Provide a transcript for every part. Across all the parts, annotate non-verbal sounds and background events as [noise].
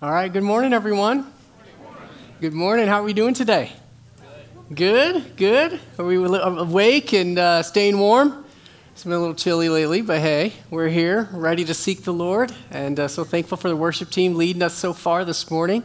All right, good morning, everyone. Good morning. How are we doing today? Good, good. Are we awake and uh, staying warm? It's been a little chilly lately, but hey, we're here, ready to seek the Lord, and uh, so thankful for the worship team leading us so far this morning.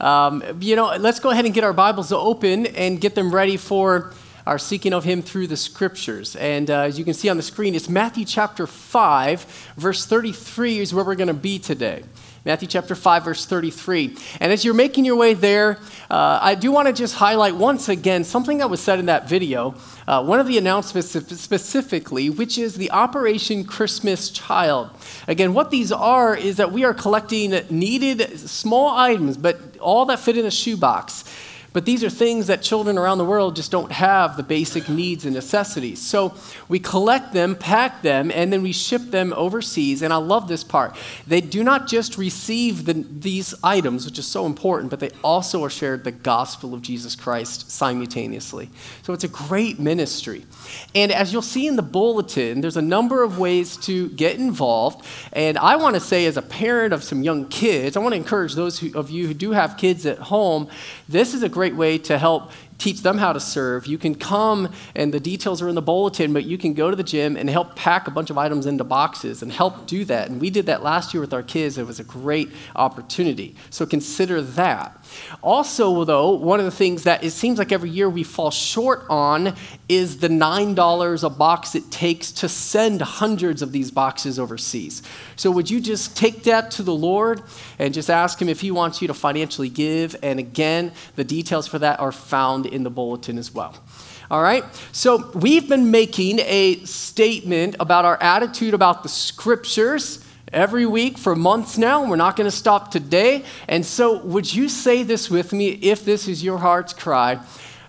Um, you know, let's go ahead and get our Bibles open and get them ready for our seeking of Him through the Scriptures. And uh, as you can see on the screen, it's Matthew chapter 5, verse 33 is where we're going to be today. Matthew chapter 5, verse 33. And as you're making your way there, uh, I do want to just highlight once again something that was said in that video. Uh, one of the announcements specifically, which is the Operation Christmas Child. Again, what these are is that we are collecting needed small items, but all that fit in a shoebox. But these are things that children around the world just don't have the basic needs and necessities. So we collect them, pack them, and then we ship them overseas. And I love this part. They do not just receive the, these items, which is so important, but they also are shared the gospel of Jesus Christ simultaneously. So it's a great ministry. And as you'll see in the bulletin, there's a number of ways to get involved. And I want to say, as a parent of some young kids, I want to encourage those who, of you who do have kids at home, this is a great way to help teach them how to serve. You can come, and the details are in the bulletin, but you can go to the gym and help pack a bunch of items into boxes and help do that. And we did that last year with our kids. It was a great opportunity. So consider that. Also, though, one of the things that it seems like every year we fall short on is the $9 a box it takes to send hundreds of these boxes overseas. So, would you just take that to the Lord and just ask Him if He wants you to financially give? And again, the details for that are found in the bulletin as well. All right? So, we've been making a statement about our attitude about the scriptures every week for months now. We're not going to stop today. And so, would you say this with me if this is your heart's cry?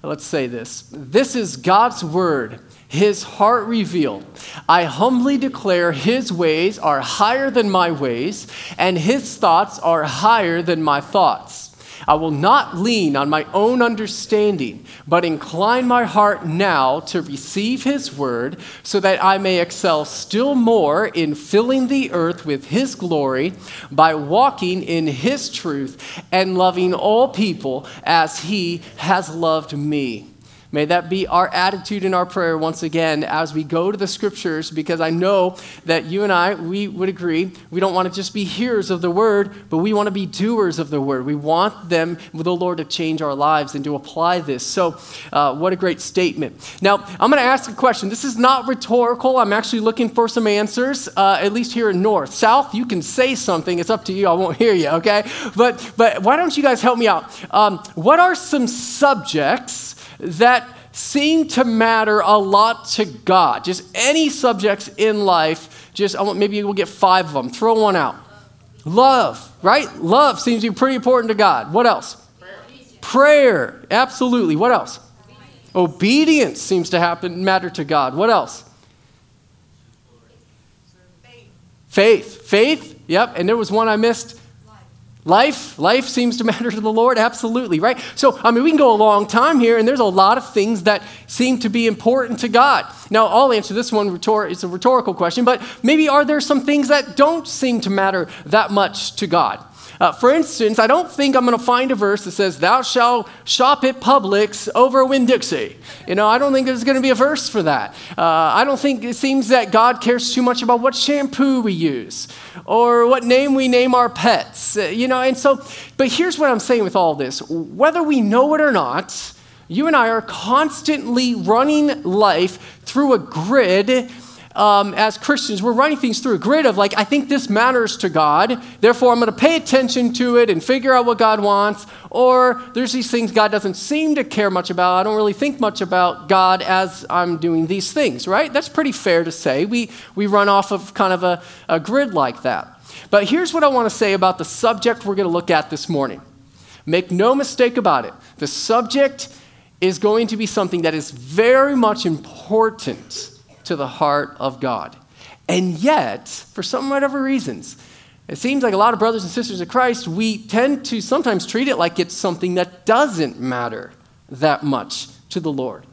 Let's say this This is God's word his heart revealed. I humbly declare his ways are higher than my ways, and his thoughts are higher than my thoughts. I will not lean on my own understanding, but incline my heart now to receive His word, so that I may excel still more in filling the earth with His glory by walking in His truth and loving all people as He has loved me. May that be our attitude in our prayer once again as we go to the scriptures, because I know that you and I, we would agree, we don't want to just be hearers of the word, but we want to be doers of the word. We want them, the Lord, to change our lives and to apply this. So, uh, what a great statement. Now, I'm going to ask a question. This is not rhetorical. I'm actually looking for some answers, uh, at least here in North. South, you can say something. It's up to you. I won't hear you, okay? But, but why don't you guys help me out? Um, what are some subjects? That seem to matter a lot to God. Just any subjects in life, just maybe we'll get five of them. Throw one out. Love, right? Love seems to be pretty important to God. What else? Prayer. Prayer. Absolutely. What else? Obedience, Obedience seems to happen matter to God. What else? Faith. Faith. Faith. Yep. And there was one I missed. Life, life seems to matter to the Lord, absolutely, right? So, I mean, we can go a long time here, and there's a lot of things that seem to be important to God. Now, I'll answer this one, it's a rhetorical question, but maybe are there some things that don't seem to matter that much to God? Uh, for instance, I don't think I'm going to find a verse that says, Thou shalt shop at Publix over Winn Dixie. You know, I don't think there's going to be a verse for that. Uh, I don't think it seems that God cares too much about what shampoo we use or what name we name our pets. Uh, you know, and so, but here's what I'm saying with all this whether we know it or not, you and I are constantly running life through a grid um, as Christians, we're running things through a grid of like, I think this matters to God, therefore I'm going to pay attention to it and figure out what God wants. Or there's these things God doesn't seem to care much about. I don't really think much about God as I'm doing these things, right? That's pretty fair to say. We, we run off of kind of a, a grid like that. But here's what I want to say about the subject we're going to look at this morning. Make no mistake about it. The subject is going to be something that is very much important to the heart of God. And yet, for some whatever reasons, it seems like a lot of brothers and sisters of Christ, we tend to sometimes treat it like it's something that doesn't matter that much to the Lord.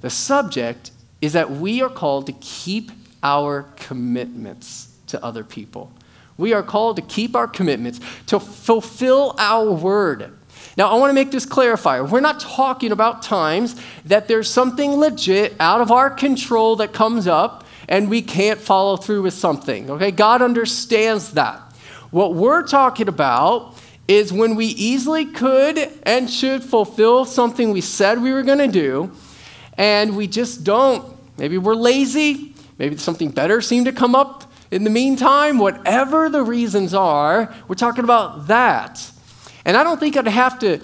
The subject is that we are called to keep our commitments to other people. We are called to keep our commitments, to fulfill our word. Now, I want to make this clarifier. We're not talking about times that there's something legit out of our control that comes up and we can't follow through with something. Okay? God understands that. What we're talking about is when we easily could and should fulfill something we said we were going to do, and we just don't. Maybe we're lazy, maybe something better seemed to come up in the meantime, whatever the reasons are, we're talking about that. And I don't think I'd have to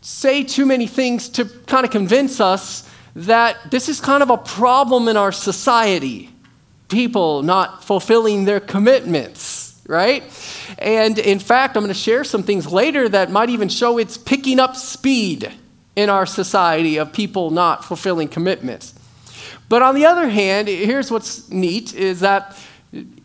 say too many things to kind of convince us that this is kind of a problem in our society. People not fulfilling their commitments, right? And in fact, I'm going to share some things later that might even show it's picking up speed in our society of people not fulfilling commitments. But on the other hand, here's what's neat is that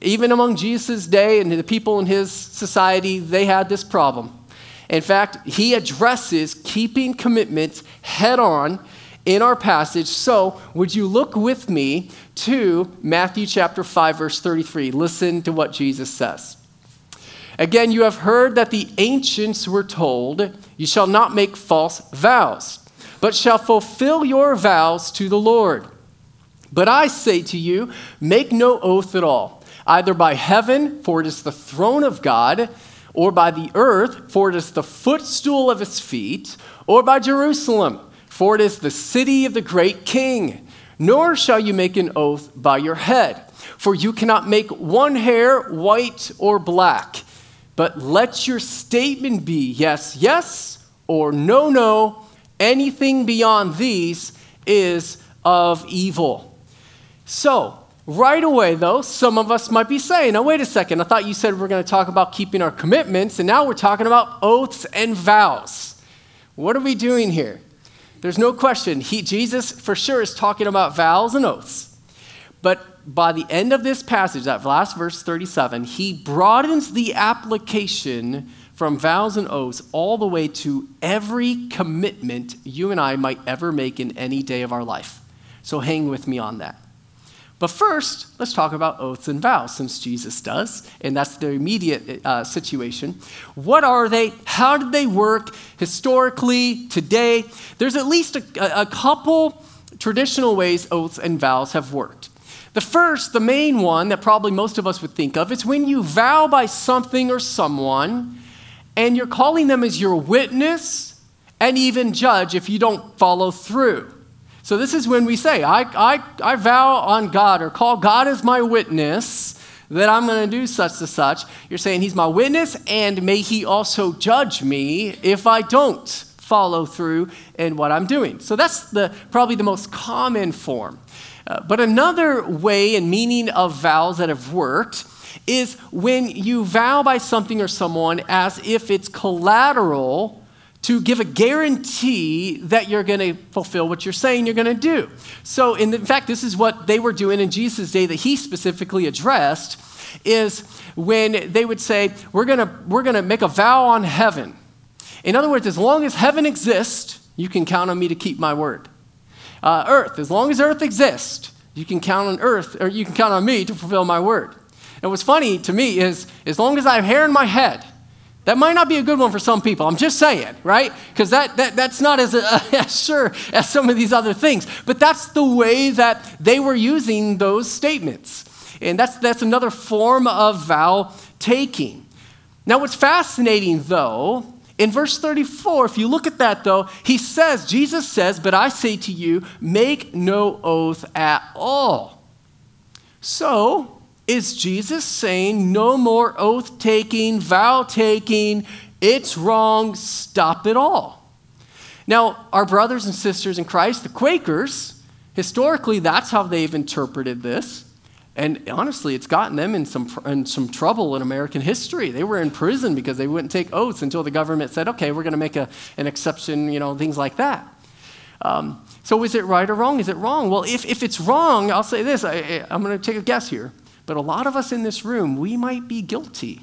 even among Jesus' day and the people in his society, they had this problem. In fact, he addresses keeping commitments head on in our passage. So, would you look with me to Matthew chapter 5 verse 33? Listen to what Jesus says. Again, you have heard that the ancients were told, You shall not make false vows, but shall fulfill your vows to the Lord. But I say to you, make no oath at all, either by heaven, for it is the throne of God, or by the earth, for it is the footstool of his feet, or by Jerusalem, for it is the city of the great king. Nor shall you make an oath by your head, for you cannot make one hair white or black. But let your statement be yes, yes, or no, no. Anything beyond these is of evil. So, right away, though, some of us might be saying, now, wait a second, I thought you said we're going to talk about keeping our commitments, and now we're talking about oaths and vows. What are we doing here? There's no question. He, Jesus, for sure, is talking about vows and oaths. But by the end of this passage, that last verse 37, he broadens the application from vows and oaths all the way to every commitment you and I might ever make in any day of our life. So hang with me on that. But first, let's talk about oaths and vows, since Jesus does, and that's the immediate uh, situation. What are they? How did they work historically, today? There's at least a, a couple traditional ways oaths and vows have worked. The first, the main one that probably most of us would think of, is when you vow by something or someone and you're calling them as your witness and even judge if you don't follow through. So, this is when we say, I, I, I vow on God or call God as my witness that I'm going to do such to such. You're saying He's my witness, and may He also judge me if I don't follow through in what I'm doing. So, that's the, probably the most common form. Uh, but another way and meaning of vows that have worked is when you vow by something or someone as if it's collateral to give a guarantee that you're going to fulfill what you're saying you're going to do. So, in, the, in fact, this is what they were doing in Jesus' day that he specifically addressed is when they would say, we're going to we're going to make a vow on heaven. In other words, as long as heaven exists, you can count on me to keep my word uh, earth. As long as earth exists, you can count on earth, or you can count on me to fulfill my word. And what's funny to me is, as long as I have hair in my head, that might not be a good one for some people. I'm just saying, right? Because that, that, that's not as, [laughs] as sure as some of these other things. But that's the way that they were using those statements. And that's, that's another form of vow taking. Now, what's fascinating, though, in verse 34, if you look at that though, he says, Jesus says, But I say to you, make no oath at all. So, is Jesus saying no more oath taking, vow taking, it's wrong, stop it all? Now, our brothers and sisters in Christ, the Quakers, historically, that's how they've interpreted this. And honestly, it's gotten them in some, in some trouble in American history. They were in prison because they wouldn't take oaths until the government said, okay, we're going to make a, an exception, you know, things like that. Um, so is it right or wrong? Is it wrong? Well, if, if it's wrong, I'll say this I, I'm going to take a guess here. But a lot of us in this room, we might be guilty.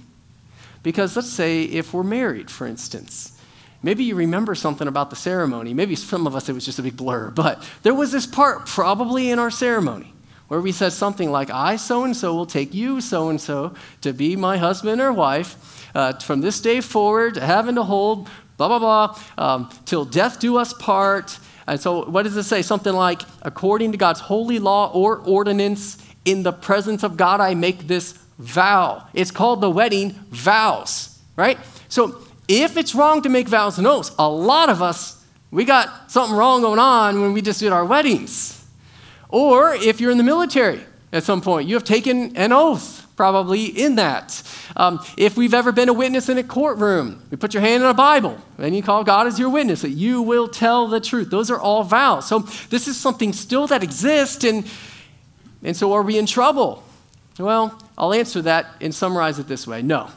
Because let's say if we're married, for instance, maybe you remember something about the ceremony. Maybe some of us it was just a big blur, but there was this part probably in our ceremony where we said something like, I so and so will take you so and so to be my husband or wife uh, from this day forward, having to hold, blah, blah, blah, um, till death do us part. And so, what does it say? Something like, according to God's holy law or ordinance, in the presence of God, I make this vow. It's called the wedding vows, right? So, if it's wrong to make vows and oaths, a lot of us, we got something wrong going on when we just did our weddings. Or if you're in the military at some point, you have taken an oath probably in that. Um, if we've ever been a witness in a courtroom, you put your hand in a Bible and you call God as your witness that you will tell the truth. Those are all vows. So this is something still that exists, and, and so are we in trouble? Well, I'll answer that and summarize it this way no.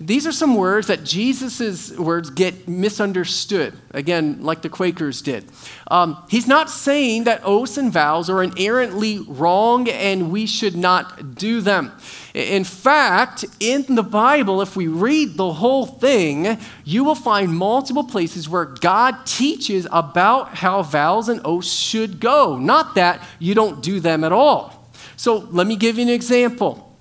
These are some words that Jesus' words get misunderstood, again, like the Quakers did. Um, he's not saying that oaths and vows are inherently wrong and we should not do them. In fact, in the Bible, if we read the whole thing, you will find multiple places where God teaches about how vows and oaths should go, not that you don't do them at all. So let me give you an example.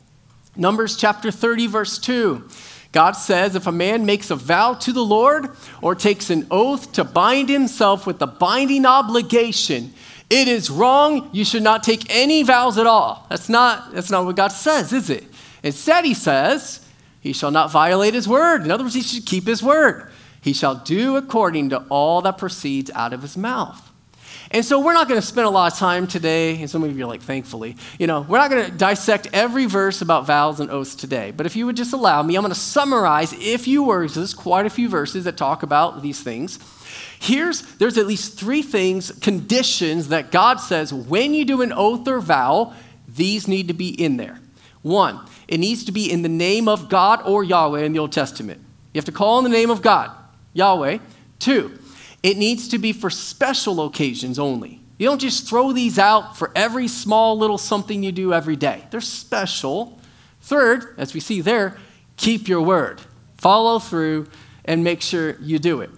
Numbers chapter 30, verse 2. God says if a man makes a vow to the Lord or takes an oath to bind himself with a binding obligation, it is wrong. You should not take any vows at all. That's not, that's not what God says, is it? Instead, he says, he shall not violate his word. In other words, he should keep his word. He shall do according to all that proceeds out of his mouth. And so we're not going to spend a lot of time today, and some of you are like, thankfully, you know, we're not going to dissect every verse about vows and oaths today. But if you would just allow me, I'm going to summarize, if you were, there's quite a few verses that talk about these things. Here's, there's at least three things, conditions that God says when you do an oath or vow, these need to be in there. One, it needs to be in the name of God or Yahweh in the Old Testament. You have to call in the name of God, Yahweh. Two, it needs to be for special occasions only. You don't just throw these out for every small little something you do every day. They're special. Third, as we see there, keep your word. Follow through and make sure you do it.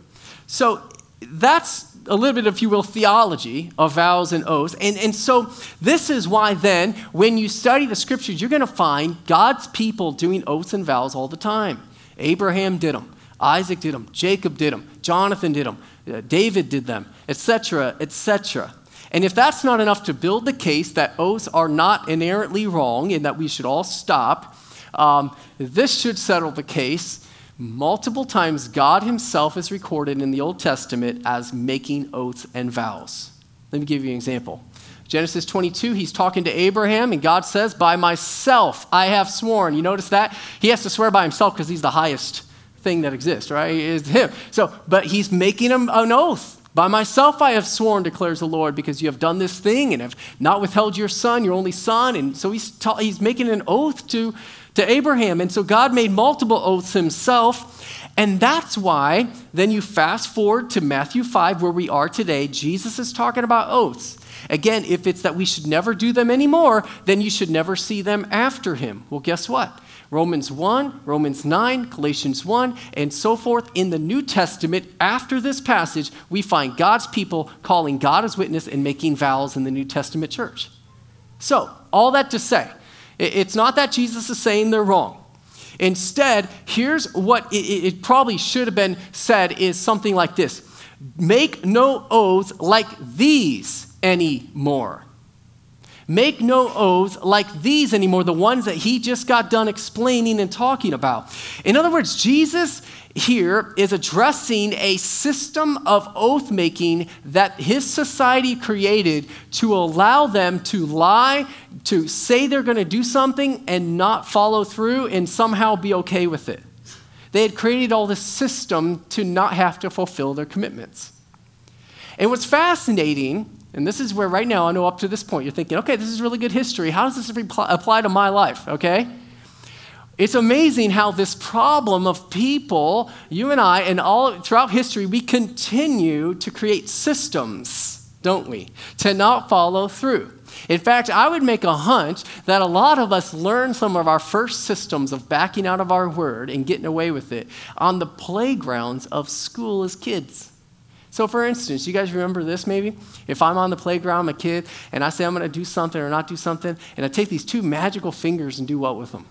So that's a little bit, if you will, theology of vows and oaths. And, and so this is why then, when you study the scriptures, you're going to find God's people doing oaths and vows all the time. Abraham did them. Isaac did them. Jacob did them. Jonathan did them. Uh, David did them, etc., etc. And if that's not enough to build the case that oaths are not inherently wrong and that we should all stop, um, this should settle the case. Multiple times, God Himself is recorded in the Old Testament as making oaths and vows. Let me give you an example. Genesis 22, he's talking to Abraham, and God says, By myself I have sworn. You notice that? He has to swear by himself because he's the highest thing that exists, right? Is him. So, but he's making an oath. By myself I have sworn, declares the Lord, because you have done this thing and have not withheld your son, your only son. And so he's, ta- he's making an oath to, to Abraham. And so God made multiple oaths himself. And that's why then you fast forward to Matthew 5, where we are today. Jesus is talking about oaths. Again, if it's that we should never do them anymore, then you should never see them after him. Well, guess what? Romans 1, Romans 9, Galatians 1, and so forth. In the New Testament, after this passage, we find God's people calling God as witness and making vows in the New Testament church. So, all that to say, it's not that Jesus is saying they're wrong. Instead, here's what it, probably should have been said is something like this Make no oaths like these anymore. Make no oaths like these anymore, the ones that he just got done explaining and talking about. In other words, Jesus here is addressing a system of oath making that his society created to allow them to lie, to say they're going to do something and not follow through and somehow be okay with it. They had created all this system to not have to fulfill their commitments. And what's fascinating and this is where right now, I know up to this point, you're thinking, okay, this is really good history. How does this apply to my life? Okay? It's amazing how this problem of people, you and I, and all throughout history, we continue to create systems, don't we, to not follow through. In fact, I would make a hunch that a lot of us learned some of our first systems of backing out of our word and getting away with it on the playgrounds of school as kids. So, for instance, you guys remember this maybe? If I'm on the playground, I'm a kid, and I say I'm going to do something or not do something, and I take these two magical fingers and do what with them?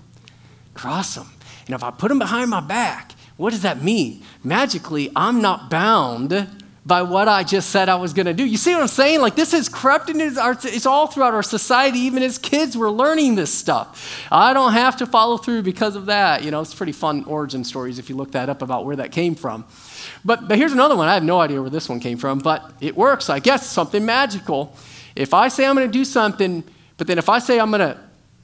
Cross them. And if I put them behind my back, what does that mean? Magically, I'm not bound by what I just said I was going to do. You see what I'm saying? Like this is crept into our, it's all throughout our society. Even as kids, we're learning this stuff. I don't have to follow through because of that. You know, it's pretty fun origin stories if you look that up about where that came from. But, but here's another one. I have no idea where this one came from, but it works. I guess something magical. If I say I'm going to do something, but then if I say I'm going to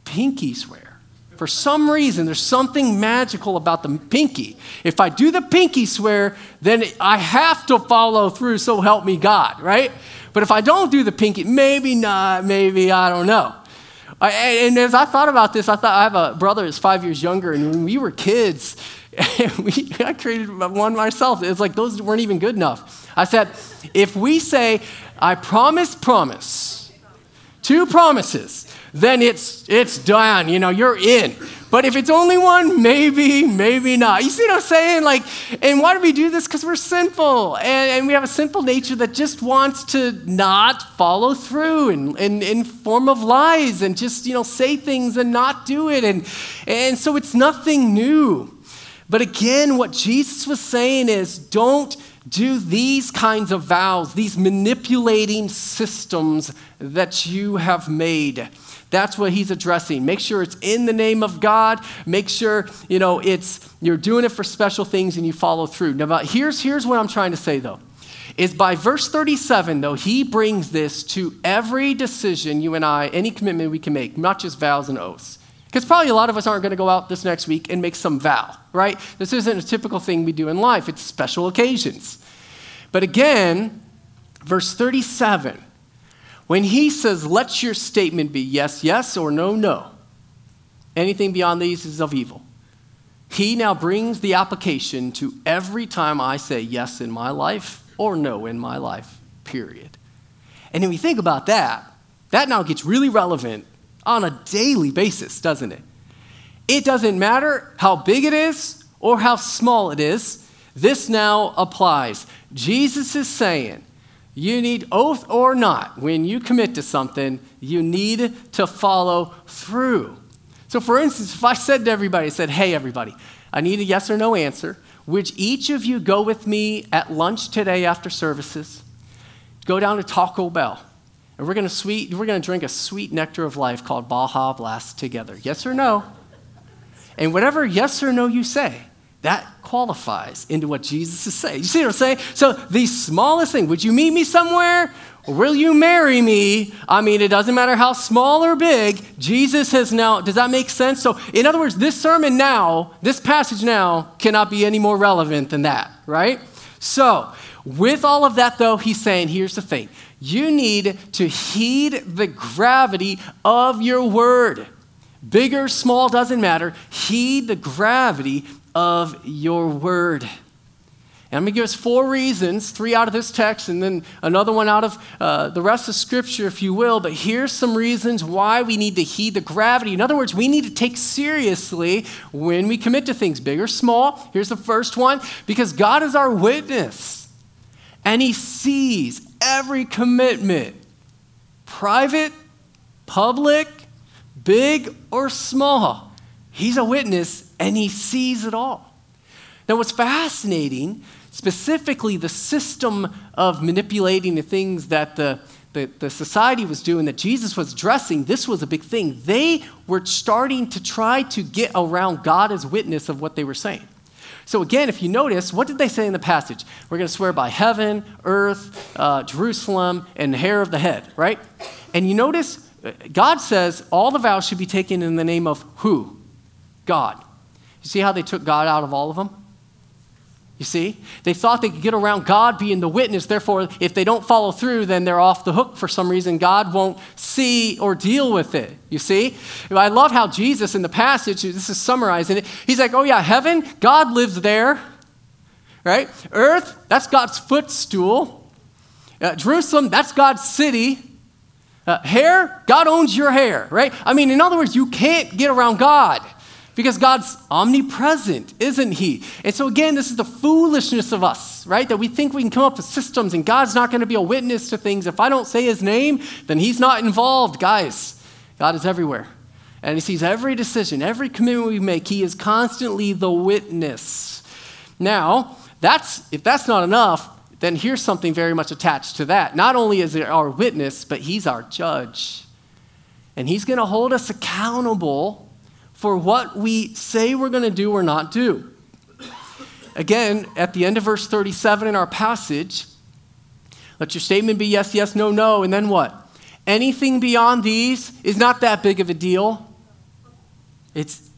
pinky swear, for some reason, there's something magical about the pinky. If I do the pinky swear, then I have to follow through, so help me God, right? But if I don't do the pinky, maybe not, maybe, I don't know. I, and as I thought about this, I thought I have a brother that's five years younger, and when we were kids, [laughs] we, I created one myself. It's like those weren't even good enough. I said, if we say, I promise, promise, two promises, then it's it's done. You know, you're in. But if it's only one, maybe, maybe not. You see what I'm saying? Like, and why do we do this? Because we're sinful. And, and, we have a sinful nature that just wants to not follow through in, in, in form of lies and just, you know, say things and not do it. And, and so it's nothing new. But again, what Jesus was saying is don't do these kinds of vows, these manipulating systems that you have made. That's what he's addressing. Make sure it's in the name of God. Make sure, you know, it's you're doing it for special things and you follow through. Now, here's, here's what I'm trying to say though. Is by verse 37, though, he brings this to every decision you and I, any commitment we can make, not just vows and oaths. Because probably a lot of us aren't going to go out this next week and make some vow, right? This isn't a typical thing we do in life, it's special occasions. But again, verse 37 when he says, let your statement be yes, yes, or no, no, anything beyond these is of evil. He now brings the application to every time I say yes in my life or no in my life, period. And when we think about that, that now gets really relevant on a daily basis, doesn't it? It doesn't matter how big it is or how small it is, this now applies. Jesus is saying, you need, oath or not, when you commit to something, you need to follow through. So, for instance, if I said to everybody, I said, hey, everybody, I need a yes or no answer. Would each of you go with me at lunch today after services? Go down to Taco Bell. And we're going to sweet, we're going to drink a sweet nectar of life called Baja Blast together. Yes or no? And whatever yes or no you say, that qualifies into what Jesus is saying. You see what I'm saying? So, the smallest thing, would you meet me somewhere? Will you marry me? I mean, it doesn't matter how small or big, Jesus has now, does that make sense? So, in other words, this sermon now, this passage now, cannot be any more relevant than that, right? So, with all of that, though, he's saying, here's the thing you need to heed the gravity of your word. Big or small doesn't matter. Heed the gravity of your word. And I'm going to give us four reasons, three out of this text, and then another one out of uh, the rest of Scripture, if you will. But here's some reasons why we need to heed the gravity. In other words, we need to take seriously when we commit to things, big or small. Here's the first one because God is our witness, and He sees every commitment, private, public, big, or small. He's a witness and he sees it all. Now, what's fascinating, specifically the system of manipulating the things that the, the, the, society was doing, that Jesus was addressing, this was a big thing. They were starting to try to get around God as witness of what they were saying. So, again, if you notice, what did they say in the passage? We're going to swear by heaven, earth, uh, Jerusalem, and hair of the head, right? And you notice, uh, God says all the vows should be taken in the name of who? God. You see how they took God out of all of them? You see? They thought they could get around God being the witness. Therefore, if they don't follow through, then they're off the hook for some reason. God won't see or deal with it. You see? I love how Jesus in the passage, this is summarizing it, he's like, oh, yeah, heaven, God lives there, right? Earth, that's God's footstool. Uh, Jerusalem, that's God's city. Uh, hair, God owns your hair, right? I mean, in other words, you can't get around God. Because God's omnipresent, isn't He? And so, again, this is the foolishness of us, right? That we think we can come up with systems and God's not going to be a witness to things. If I don't say His name, then He's not involved. Guys, God is everywhere. And He sees every decision, every commitment we make. He is constantly the witness. Now, that's, if that's not enough, then here's something very much attached to that. Not only is he our witness, but He's our judge. And He's going to hold us accountable for what we say we're going to do or not do. Again, at the end of verse 37 in our passage, let your statement be yes, yes, no, no, and then what? Anything beyond these is not that big of a deal. It's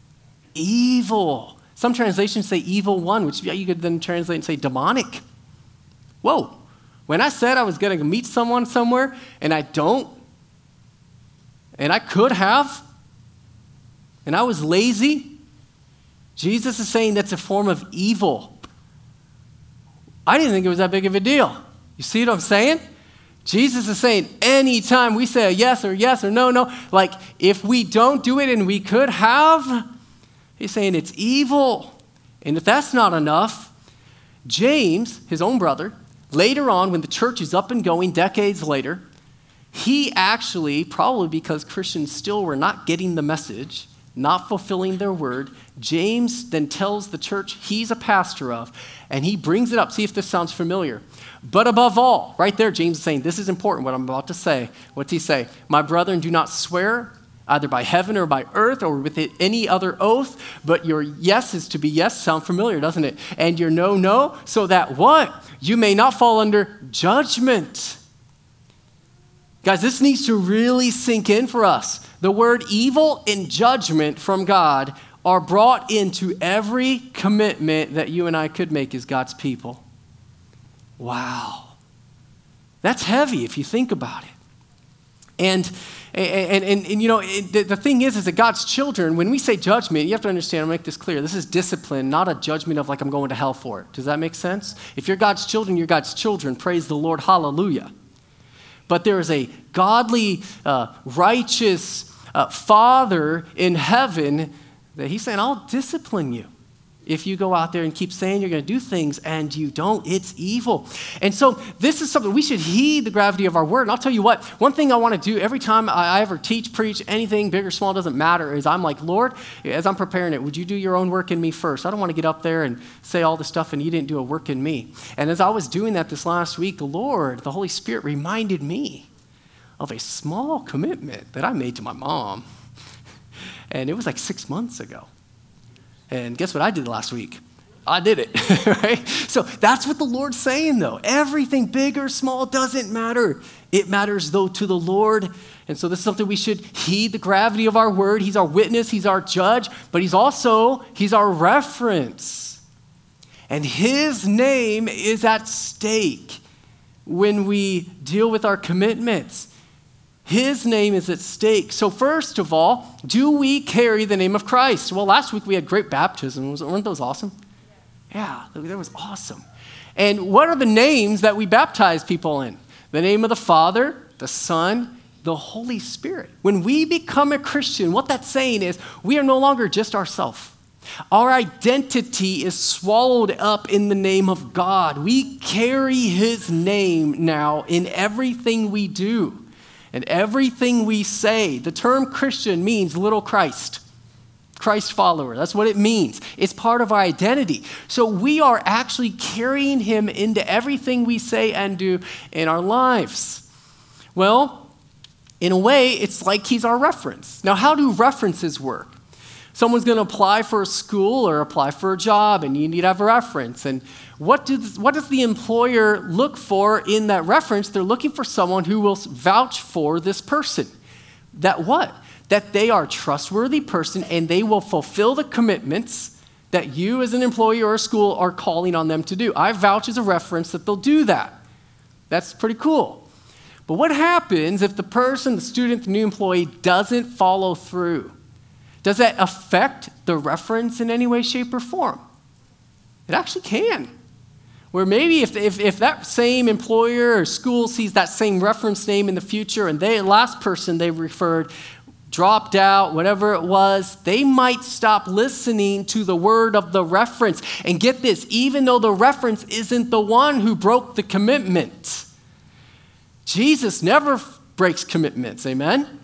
evil. Some translations say evil one, which you could then translate and say demonic. Whoa. When I said I was going to meet someone somewhere and I don't, and I could have, and I was lazy, Jesus is saying that's a form of evil. I didn't think it was that big of a deal. You see what I'm saying? Jesus is saying anytime we say yes or yes or no, no, like if we don't do it and we could have, he's saying it's evil. And if that's not enough, James, his own brother, later on when the church is up and going decades later, he actually, probably because Christians still were not getting the message, not fulfilling their word. James then tells the church he's a pastor of, and he brings it up. See if this sounds familiar. But above all, right there, James is saying, This is important, what I'm about to say. What's he say? My brethren, do not swear either by heaven or by earth or with any other oath, but your yes is to be yes. Sound familiar, doesn't it? And your no, no, so that what? You may not fall under judgment. Guys, this needs to really sink in for us. The word evil and judgment from God are brought into every commitment that you and I could make as God's people. Wow. That's heavy if you think about it. And, and, and, and you know, it, the, the thing is, is that God's children, when we say judgment, you have to understand, I'll make this clear. This is discipline, not a judgment of like I'm going to hell for it. Does that make sense? If you're God's children, you're God's children. Praise the Lord. Hallelujah. But there is a godly, uh, righteous, uh, Father in heaven that He's saying, I'll discipline you. If you go out there and keep saying you're going to do things and you don't, it's evil. And so, this is something we should heed the gravity of our word. And I'll tell you what, one thing I want to do every time I ever teach, preach, anything, big or small, doesn't matter, is I'm like, Lord, as I'm preparing it, would you do your own work in me first? I don't want to get up there and say all this stuff and you didn't do a work in me. And as I was doing that this last week, Lord, the Holy Spirit reminded me of a small commitment that I made to my mom. And it was like six months ago. And guess what I did last week? I did it, [laughs] right? So that's what the Lord's saying, though. Everything, big or small, doesn't matter. It matters, though, to the Lord. And so this is something we should heed the gravity of our word. He's our witness, He's our judge, but He's also, He's our reference. And His name is at stake when we deal with our commitments. His name is at stake. So, first of all, do we carry the name of Christ? Well, last week we had great baptisms. Weren't those awesome? Yeah, that was awesome. And what are the names that we baptize people in? The name of the Father, the Son, the Holy Spirit. When we become a Christian, what that's saying is we are no longer just ourselves. Our identity is swallowed up in the name of God. We carry His name now in everything we do and everything we say. The term Christian means little Christ. Christ follower. That's what it means. It's part of our identity. So we are actually carrying him into everything we say and do in our lives. Well, in a way, it's like he's our reference. Now, how do references work? Someone's going to apply for a school or apply for a job, and you need to have a reference. And what, do, what does the employer look for in that reference? They're looking for someone who will vouch for this person. That what? That they are a trustworthy person and they will fulfill the commitments that you as an employee or a school are calling on them to do. I vouch as a reference that they'll do that. That's pretty cool. But what happens if the person, the student, the new employee doesn't follow through? Does that affect the reference in any way, shape, or form? It actually can. Where maybe if, if, if that same employer or school sees that same reference name in the future and they last person they referred dropped out, whatever it was, they might stop listening to the word of the reference. And get this, even though the reference isn't the one who broke the commitment, Jesus never breaks commitments, amen?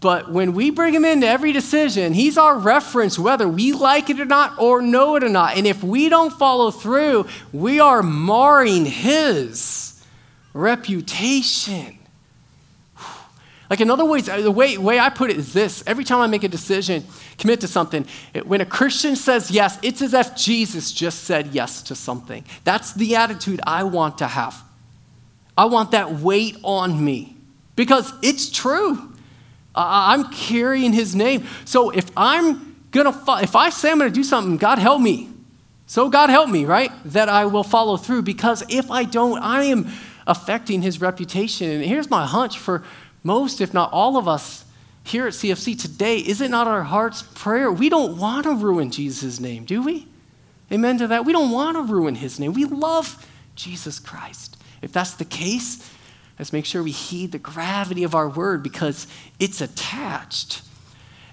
But when we bring him into every decision, he's our reference, whether we like it or not, or know it or not. And if we don't follow through, we are marring his reputation. Like, in other words, uh, the way, way I put it is this every time I make a decision, commit to something, it, when a Christian says yes, it's as if Jesus just said yes to something. That's the attitude I want to have. I want that weight on me because it's true. I'm carrying his name. So if I'm gonna, if I say I'm gonna do something, God help me. So God help me, right? That I will follow through because if I don't, I am affecting his reputation. And here's my hunch for most, if not all of us here at CFC today, is it not our heart's prayer? We don't want to ruin Jesus' name, do we? Amen to that. We don't want to ruin his name. We love Jesus Christ. If that's the case, Let's make sure we heed the gravity of our word because it's attached.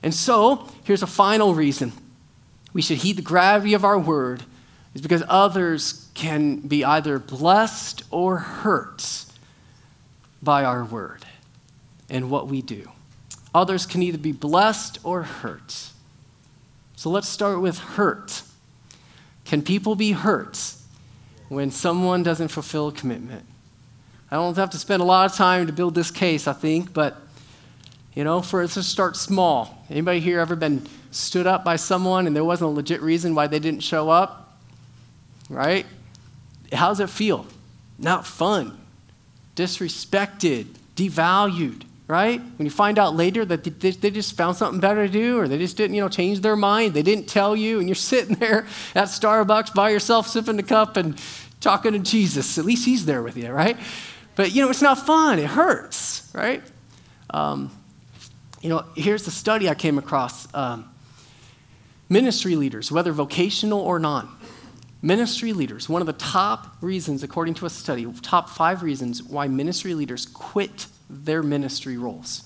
And so, here's a final reason we should heed the gravity of our word is because others can be either blessed or hurt by our word and what we do. Others can either be blessed or hurt. So let's start with hurt. Can people be hurt when someone doesn't fulfill a commitment? I don't have to spend a lot of time to build this case, I think, but you know, for us to start small. Anybody here ever been stood up by someone and there wasn't a legit reason why they didn't show up? Right? How does it feel? Not fun. Disrespected, devalued, right? When you find out later that they just found something better to do or they just didn't, you know, change their mind, they didn't tell you, and you're [laughs] sitting there at Starbucks by yourself sipping the cup and talking to Jesus. At least he's there with you, right? But, you know, it's not fun. It hurts, right? Um, you know, here's the study I came across um, ministry leaders, whether vocational or non, ministry leaders, one of the top reasons, according to a study, top five reasons why ministry leaders quit their ministry roles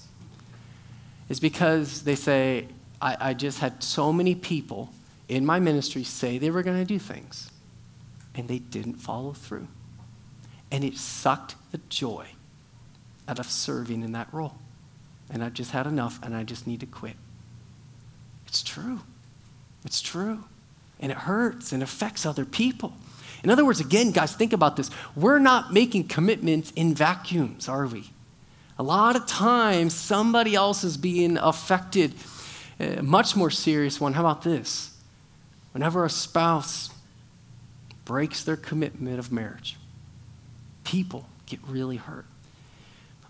is because they say, I, I just had so many people in my ministry say they were going to do things, and they didn't follow through. And it sucked the joy out of serving in that role. And I've just had enough and I just need to quit. It's true. It's true. And it hurts and affects other people. In other words, again, guys, think about this. We're not making commitments in vacuums, are we? A lot of times, somebody else is being affected. A uh, much more serious one. How about this? Whenever a spouse breaks their commitment of marriage, people get really hurt.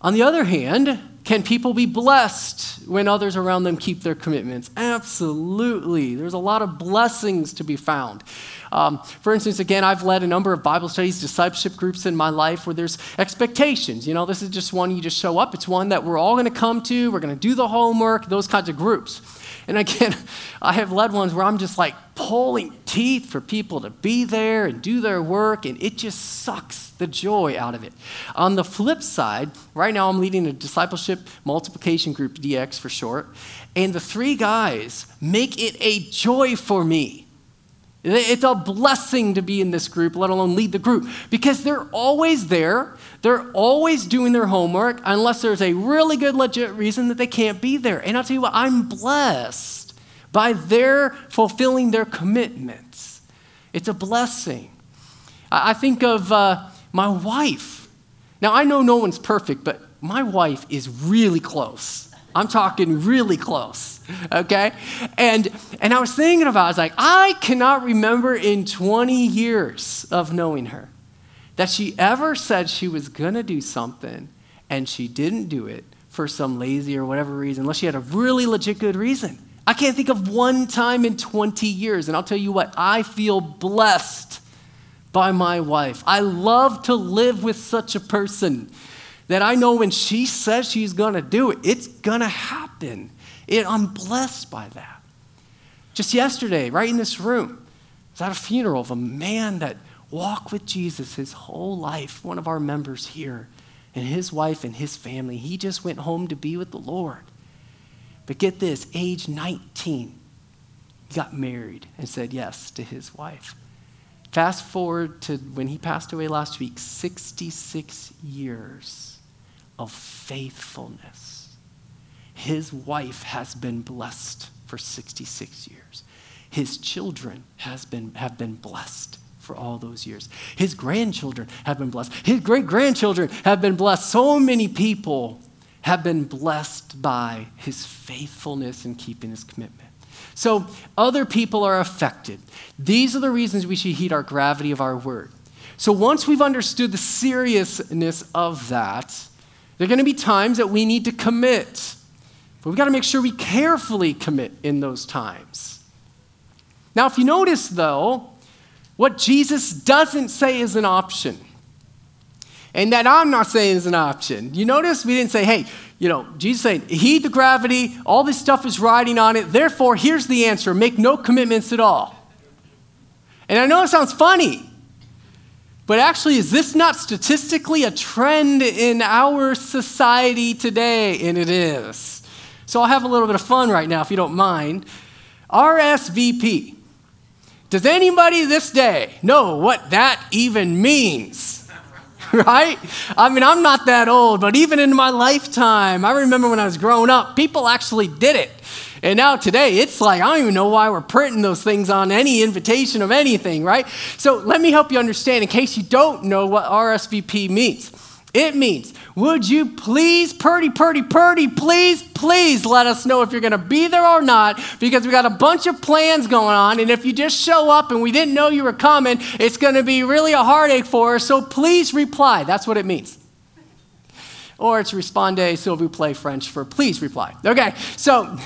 On the other hand, can people be blessed when others around them keep their commitments? Absolutely. There's a lot of blessings to be found. Um, for instance, again, I've led a number of Bible studies, discipleship groups in my life where there's expectations. You know, this is just one you just show up. It's one that we're all going to come to. We're going to do the homework, those kinds of groups. And again, [laughs] I have led ones where I'm just like pulling teeth for people to be there and do their work, and it just sucks the joy out of it. On the flip side, right now I'm leading a discipleship multiplication group, DX for short, and the three guys make it a joy for me. It's a blessing to be in this group, let alone lead the group, because they're always there. They're always doing their homework, unless there's a really good, legit reason that they can't be there. And I'll tell you what, I'm blessed by their fulfilling their commitments. It's a blessing. I think of uh, my wife. Now, I know no one's perfect, but my wife is really close. I'm talking really close, okay? And, and I was thinking about I was like, I cannot remember in 20 years of knowing her that she ever said she was gonna do something and she didn't do it for some lazy or whatever reason, unless she had a really legit good reason. I can't think of one time in 20 years. And I'll tell you what, I feel blessed by my wife. I love to live with such a person that I know when she says she's going to do it, it's going to happen. It, I'm blessed by that. Just yesterday, right in this room, I was at a funeral of a man that walked with Jesus his whole life, one of our members here, and his wife and his family. He just went home to be with the Lord. But get this age 19, he got married and said yes to his wife. Fast forward to when he passed away last week 66 years of faithfulness. His wife has been blessed for 66 years. His children has been, have been blessed for all those years. His grandchildren have been blessed. His great grandchildren have been blessed. So many people have been blessed by his faithfulness in keeping his commitment. So other people are affected. These are the reasons we should heed our gravity of our word. So once we've understood the seriousness of that, there are going to be times that we need to commit. But we've got to make sure we carefully commit in those times. Now, if you notice, though, what Jesus doesn't say is an option, and that I'm not saying is an option. You notice we didn't say, hey, you know, Jesus saying, heed the gravity, all this stuff is riding on it. Therefore, here's the answer make no commitments at all. And I know it sounds funny, but actually, is this not statistically a trend in our society today? And it is. So I'll have a little bit of fun right now, if you don't mind. RSVP. Does anybody this day know what that even means? [laughs] right? I mean, I'm not that old, but even in my lifetime, I remember when I was growing up, people actually did it. And now today, it's like, I don't even know why we're printing those things on any invitation of anything, right? So let me help you understand in case you don't know what RSVP means. It means, would you please, purdy, purdy, purdy, please, please let us know if you're going to be there or not because we got a bunch of plans going on. And if you just show up and we didn't know you were coming, it's going to be really a heartache for us. So please reply. That's what it means. Or it's responde, s'il vous plaît, French for please reply. Okay, so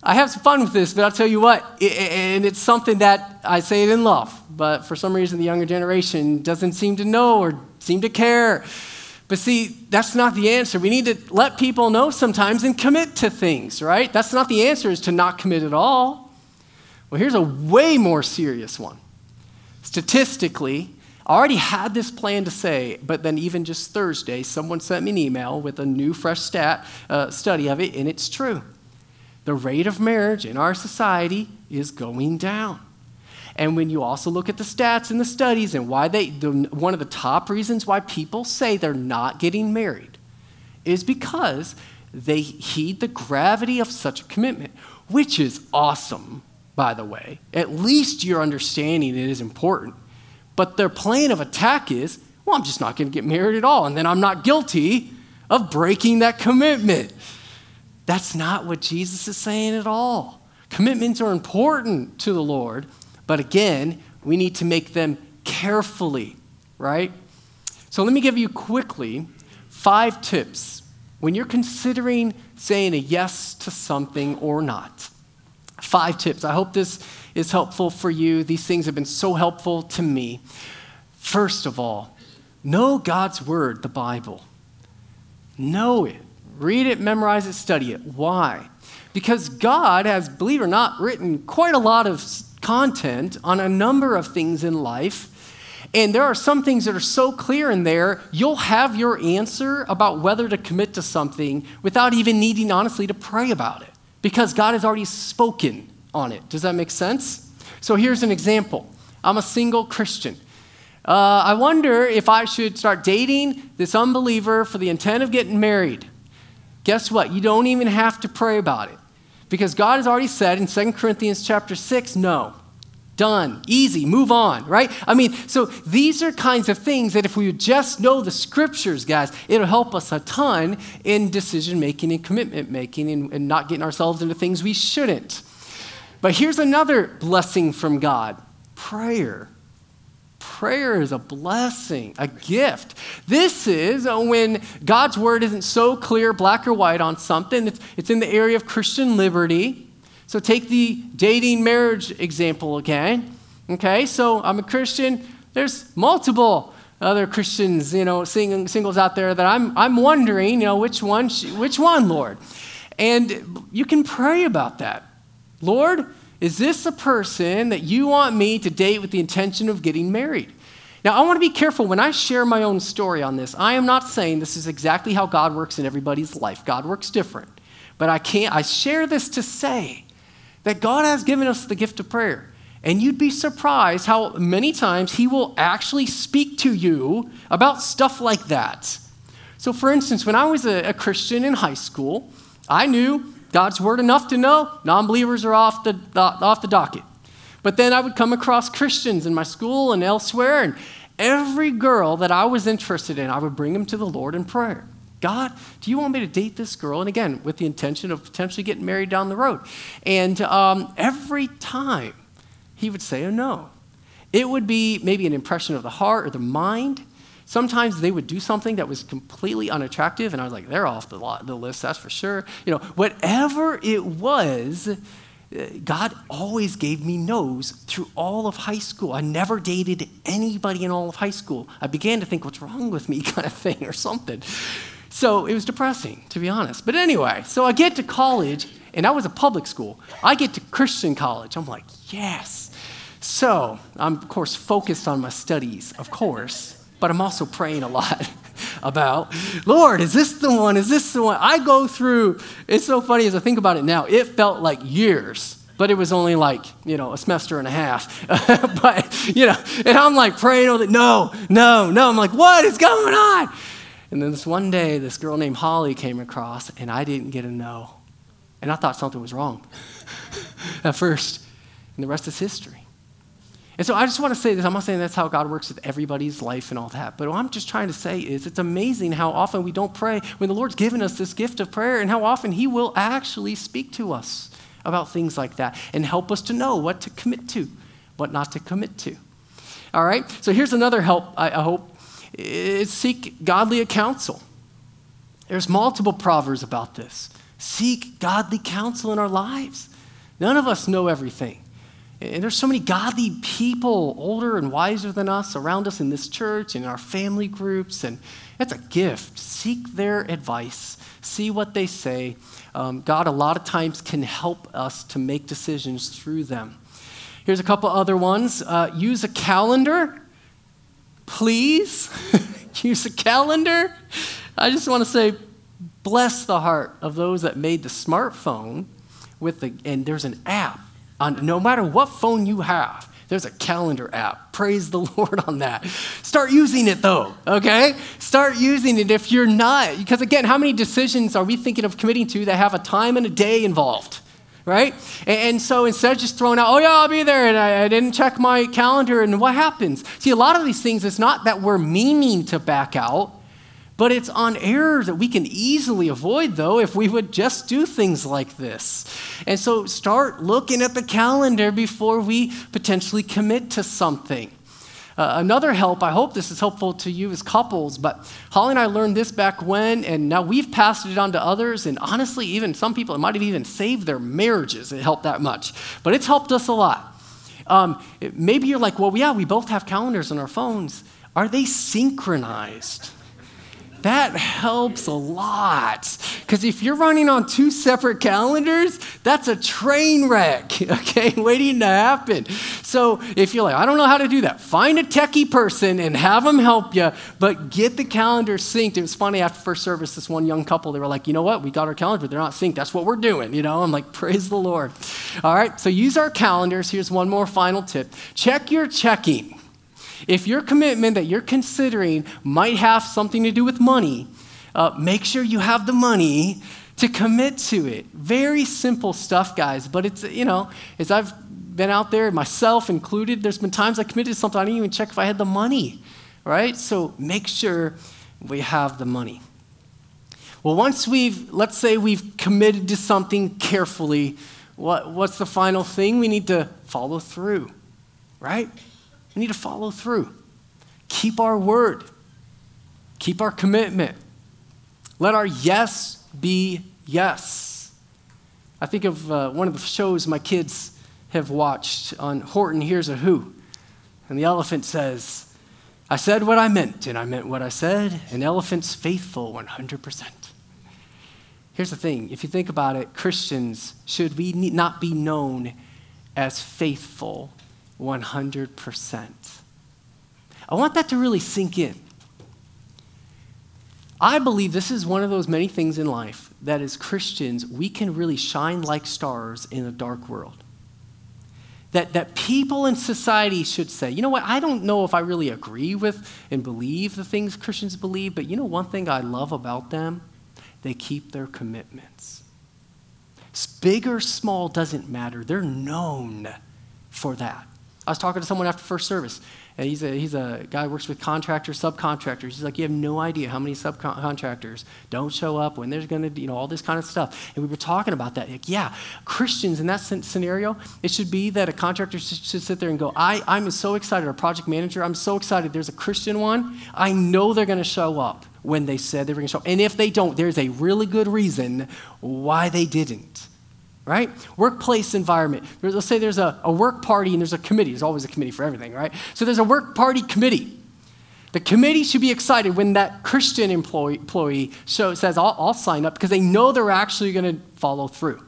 I have some fun with this, but I'll tell you what, and it's something that I say it in love, but for some reason the younger generation doesn't seem to know or seem to care. But see, that's not the answer. We need to let people know sometimes and commit to things, right? That's not the answer, is to not commit at all. Well, here's a way more serious one. Statistically, I already had this plan to say, but then even just Thursday, someone sent me an email with a new, fresh stat uh, study of it, and it's true. The rate of marriage in our society is going down. And when you also look at the stats and the studies and why they, the, one of the top reasons why people say they're not getting married is because they heed the gravity of such a commitment, which is awesome, by the way. At least you're understanding it is important. But their plan of attack is, well, I'm just not going to get married at all, and then I'm not guilty of breaking that commitment. That's not what Jesus is saying at all. Commitments are important to the Lord, but again, we need to make them carefully, right? So let me give you quickly five tips when you're considering saying a yes to something or not. Five tips. I hope this is helpful for you. These things have been so helpful to me. First of all, know God's word, the Bible. Know it. Read it, memorize it, study it. Why? Because God has, believe it or not, written quite a lot of content on a number of things in life. And there are some things that are so clear in there, you'll have your answer about whether to commit to something without even needing, honestly, to pray about it because God has already spoken on it. Does that make sense? So here's an example I'm a single Christian. Uh, I wonder if I should start dating this unbeliever for the intent of getting married. Guess what? You don't even have to pray about it. Because God has already said in 2 Corinthians chapter 6, no. Done. Easy. Move on, right? I mean, so these are kinds of things that if we just know the scriptures, guys, it'll help us a ton in decision making and commitment making and, and not getting ourselves into things we shouldn't. But here's another blessing from God prayer. Prayer is a blessing, a gift. This is uh, when God's word isn't so clear, black or white on something. It's, it's in the area of Christian liberty. So take the dating marriage example again. Okay, so I'm a Christian. There's multiple other Christians, you know, sing, singles out there that I'm, I'm wondering, you know, which one, which one, Lord? And you can pray about that. Lord, is this a person that you want me to date with the intention of getting married? Now, I want to be careful when I share my own story on this. I am not saying this is exactly how God works in everybody's life. God works different. But I can't, I share this to say that God has given us the gift of prayer. And you'd be surprised how many times He will actually speak to you about stuff like that. So, for instance, when I was a, a Christian in high school, I knew God's word enough to know non believers are off the, off the docket. But then I would come across Christians in my school and elsewhere, and every girl that I was interested in, I would bring them to the Lord in prayer. God, do you want me to date this girl? And again, with the intention of potentially getting married down the road. And um, every time he would say a no. It would be maybe an impression of the heart or the mind. Sometimes they would do something that was completely unattractive, and I was like, they're off the, the list, that's for sure. You know, whatever it was, uh, God always gave me no's through all of high school. I never dated anybody in all of high school. I began to think, what's wrong with me, [laughs] kind of thing, or something. So it was depressing, to be honest. But anyway, so I get to college, and I was a public school. I get to Christian college. I'm like, yes. So I'm, of course, focused on my studies, of course, but I'm also praying a lot [laughs] about, Lord, is this the one? Is this the one? I go through, it's so funny as I think about it now, it felt like years but it was only like you know a semester and a half. [laughs] But you know and i'm like praying all over no no no. I'm like what is going on? And then this one day this girl named holly came across and i didn't get a no. And i thought something was wrong [laughs] at first. And the rest is history and so I just want to say this. I'm not saying that's how God works with everybody's life and all that. But what I'm just trying to say is it's amazing how often we don't pray when the Lord's given us this gift of prayer and how often He will actually speak to us about things like that and help us to know what to commit to, what not to commit to. All right? So here's another help, I, hope, is seek godly counsel. There's multiple proverbs about this. Seek godly counsel in our lives. None of us know everything. And there's so many godly people, older and wiser than us, around us in this church and in our family groups. And that's a gift. Seek their advice, see what they say. Um, God, a lot of times, can help us to make decisions through them. Here's a couple other ones uh, use a calendar, please. [laughs] use a calendar. I just want to say, bless the heart of those that made the smartphone with the, and there's an app on no matter what phone you have. There's a calendar app. Praise the [laughs] Lord on that. Start using it though, okay? Start using it if you're not. Because again, how many decisions are we thinking of committing to that have a time and a day involved? Right? And, so instead of just throwing out, oh yeah, I'll be there, and I, I didn't check my calendar, and what happens? See, a lot of these things, it's not that we're meaning to back out, but it's on errors that we can easily avoid, though, if we would just do things like this. And so start looking at the calendar before we potentially commit to something. Uh, another help, I hope this is helpful to you as couples, but Holly and I learned this back when, and now we've passed it on to others. And honestly, even some people, it might have even saved their marriages. It helped that much. But it's helped us a lot. Um, maybe you're like, well, yeah, we both have calendars on our phones. Are they synchronized? That helps a lot. Because if you're running on two separate calendars, that's a train wreck, [laughs] okay, waiting to happen. So if you're like, I don't know how to do that, find a techie person and have them help you, but get the calendar synced. It was funny after first service, this one young couple, they were like, you know what, we got our calendar, but they're not synced. That's what we're doing, you know? I'm like, praise the Lord. All right, so use our calendars. Here's one more final tip check your checking. If your commitment that you're considering might have something to do with money, uh, make sure you have the money to commit to it. Very simple stuff, guys, but it's, you know, as I've been out there, myself included, there's been times I committed to something, I didn't even check if I had the money, right? So make sure we have the money. Well, once we've, let's say we've committed to something carefully, what, what's the final thing? We need to follow through, right? We need to follow through. Keep our word. Keep our commitment. Let our yes be yes. I think of uh, one of the shows my kids have watched on Horton Hears a Who. And the elephant says, I said what I meant, and I meant what I said. An elephant's faithful 100%. Here's the thing if you think about it, Christians, should we not be known as faithful 100%. I want that to really sink in. I believe this is one of those many things in life that as Christians, we can really shine like stars in a dark world. That, that people in society should say, you know what, I don't know if I really agree with and believe the things Christians believe, but you know one thing I love about them? They keep their commitments. Big or small doesn't matter, they're known for that. I was talking to someone after first service, and he's a, he's a guy who works with contractors, subcontractors. He's like, you have no idea how many subcontractors don't show up when there's going to, you know, all this kind of stuff. And we were talking about that. Like, yeah, Christians in that scenario, it should be that a contractor should sit there and go, I, I'm so excited, a project manager, I'm so excited there's a Christian one. I know they're going to show up when they said they were going to show up. And if they don't, there's a really good reason why they didn't right? Workplace environment. Let's say there's a, a work party and there's a committee. There's always a committee for everything, right? So there's a work party committee. The committee should be excited when that Christian employee, employee show, says, I'll, I'll, sign up because they know they're actually going to follow through.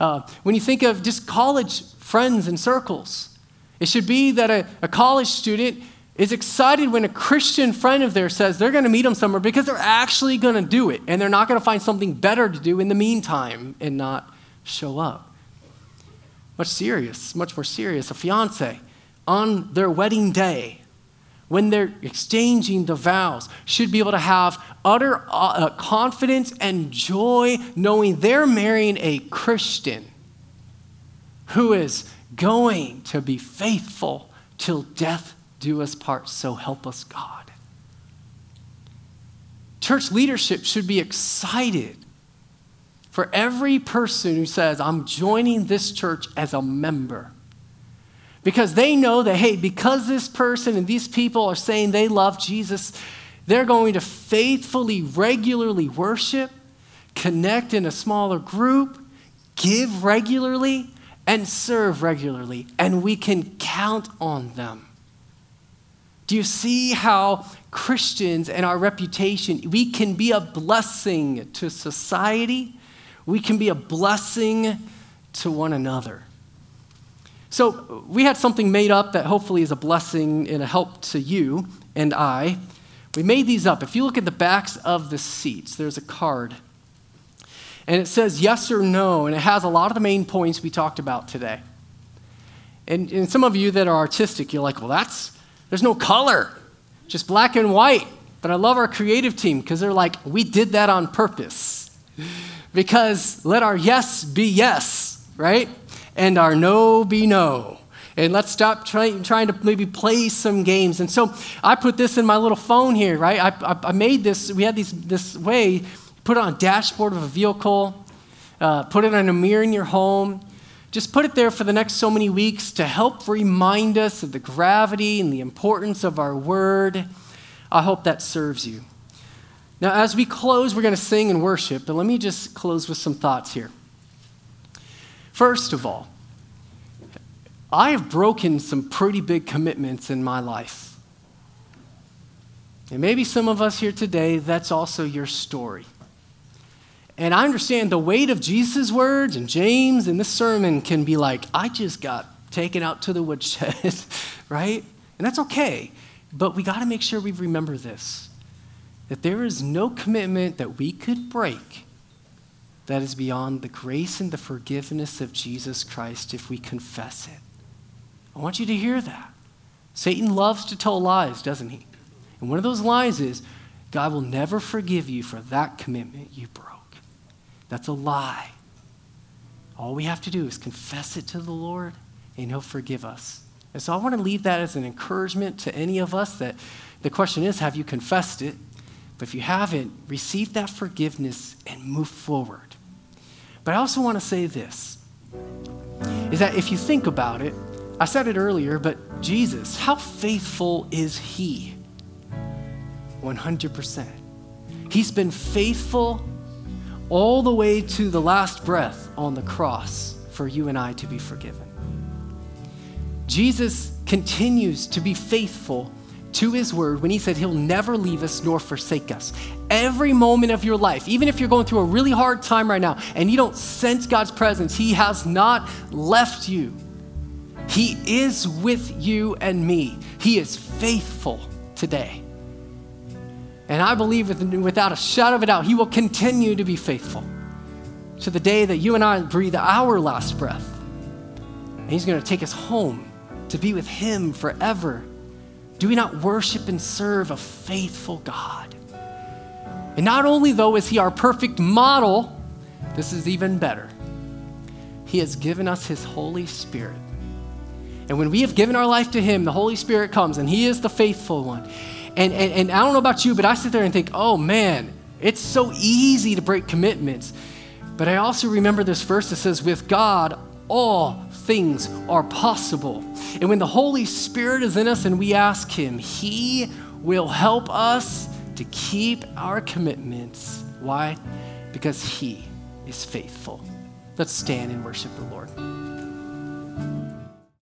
Uh, when you think of just college friends and circles, it should be that a, a college student is excited when a Christian friend of theirs says they're going to meet them somewhere because they're actually going to do it and they're not going to find something better to do in the meantime and not show up. Much serious, much more serious. A fiance on their wedding day, when they're exchanging the vows, should be able to have utter uh, confidence and joy knowing they're marrying a Christian who is going to be faithful till death do us part. So help us, God. Church leadership should be excited for every person who says, I'm joining this church as a member. Because they know that, hey, because this person and these people are saying they love Jesus, they're going to faithfully, regularly worship, connect in a smaller group, give regularly, and serve regularly. And we can count on them. Do you see how Christians and our reputation, we can be a blessing to society? We can be a blessing to one another. So, we had something made up that hopefully is a blessing and a help to you and I. We made these up. If you look at the backs of the seats, there's a card. And it says yes or no, and it has a lot of the main points we talked about today. And, and some of you that are artistic, you're like, well, that's, there's no color, just black and white. But I love our creative team because they're like, we did that on purpose because let our yes be yes, right? And our no be no. And let's stop try, trying to maybe play some games. And so I put this in my little phone here, right? I, I, I made this, we had these, this way, put it on a dashboard of a vehicle, uh, put it on a mirror in your home. Just put it there for the next so many weeks to help remind us of the gravity and the importance of our word. I hope that serves you. Now, as we close, we're going to sing and worship, but let me just close with some thoughts here. First of all, I have broken some pretty big commitments in my life. And maybe some of us here today, that's also your story. And I understand the weight of Jesus' words and James and this sermon can be like, I just got taken out to the woodshed, [laughs] right? And that's okay. But we got to make sure we remember this that there is no commitment that we could break that is beyond the grace and the forgiveness of Jesus Christ if we confess it. I want you to hear that. Satan loves to tell lies, doesn't he? And one of those lies is God will never forgive you for that commitment you broke. That's a lie. All we have to do is confess it to the Lord, and He'll forgive us. And so I want to leave that as an encouragement to any of us that the question is have you confessed it? But if you haven't, receive that forgiveness and move forward. But I also want to say this is that if you think about it, I said it earlier, but Jesus, how faithful is He? 100%. He's been faithful all the way to the last breath on the cross for you and I to be forgiven. Jesus continues to be faithful to his word when he said he'll never leave us nor forsake us. Every moment of your life, even if you're going through a really hard time right now and you don't sense God's presence, he has not left you. He is with you and me. He is faithful today. And I believe without a shadow of a doubt, He will continue to be faithful to the day that you and I breathe our last breath. And He's going to take us home to be with Him forever. Do we not worship and serve a faithful God? And not only, though, is He our perfect model, this is even better. He has given us His Holy Spirit. And when we have given our life to Him, the Holy Spirit comes and He is the faithful one. And, and, and I don't know about you, but I sit there and think, oh man, it's so easy to break commitments. But I also remember this verse that says, with God, all things are possible. And when the Holy Spirit is in us and we ask Him, He will help us to keep our commitments. Why? Because He is faithful. Let's stand and worship the Lord.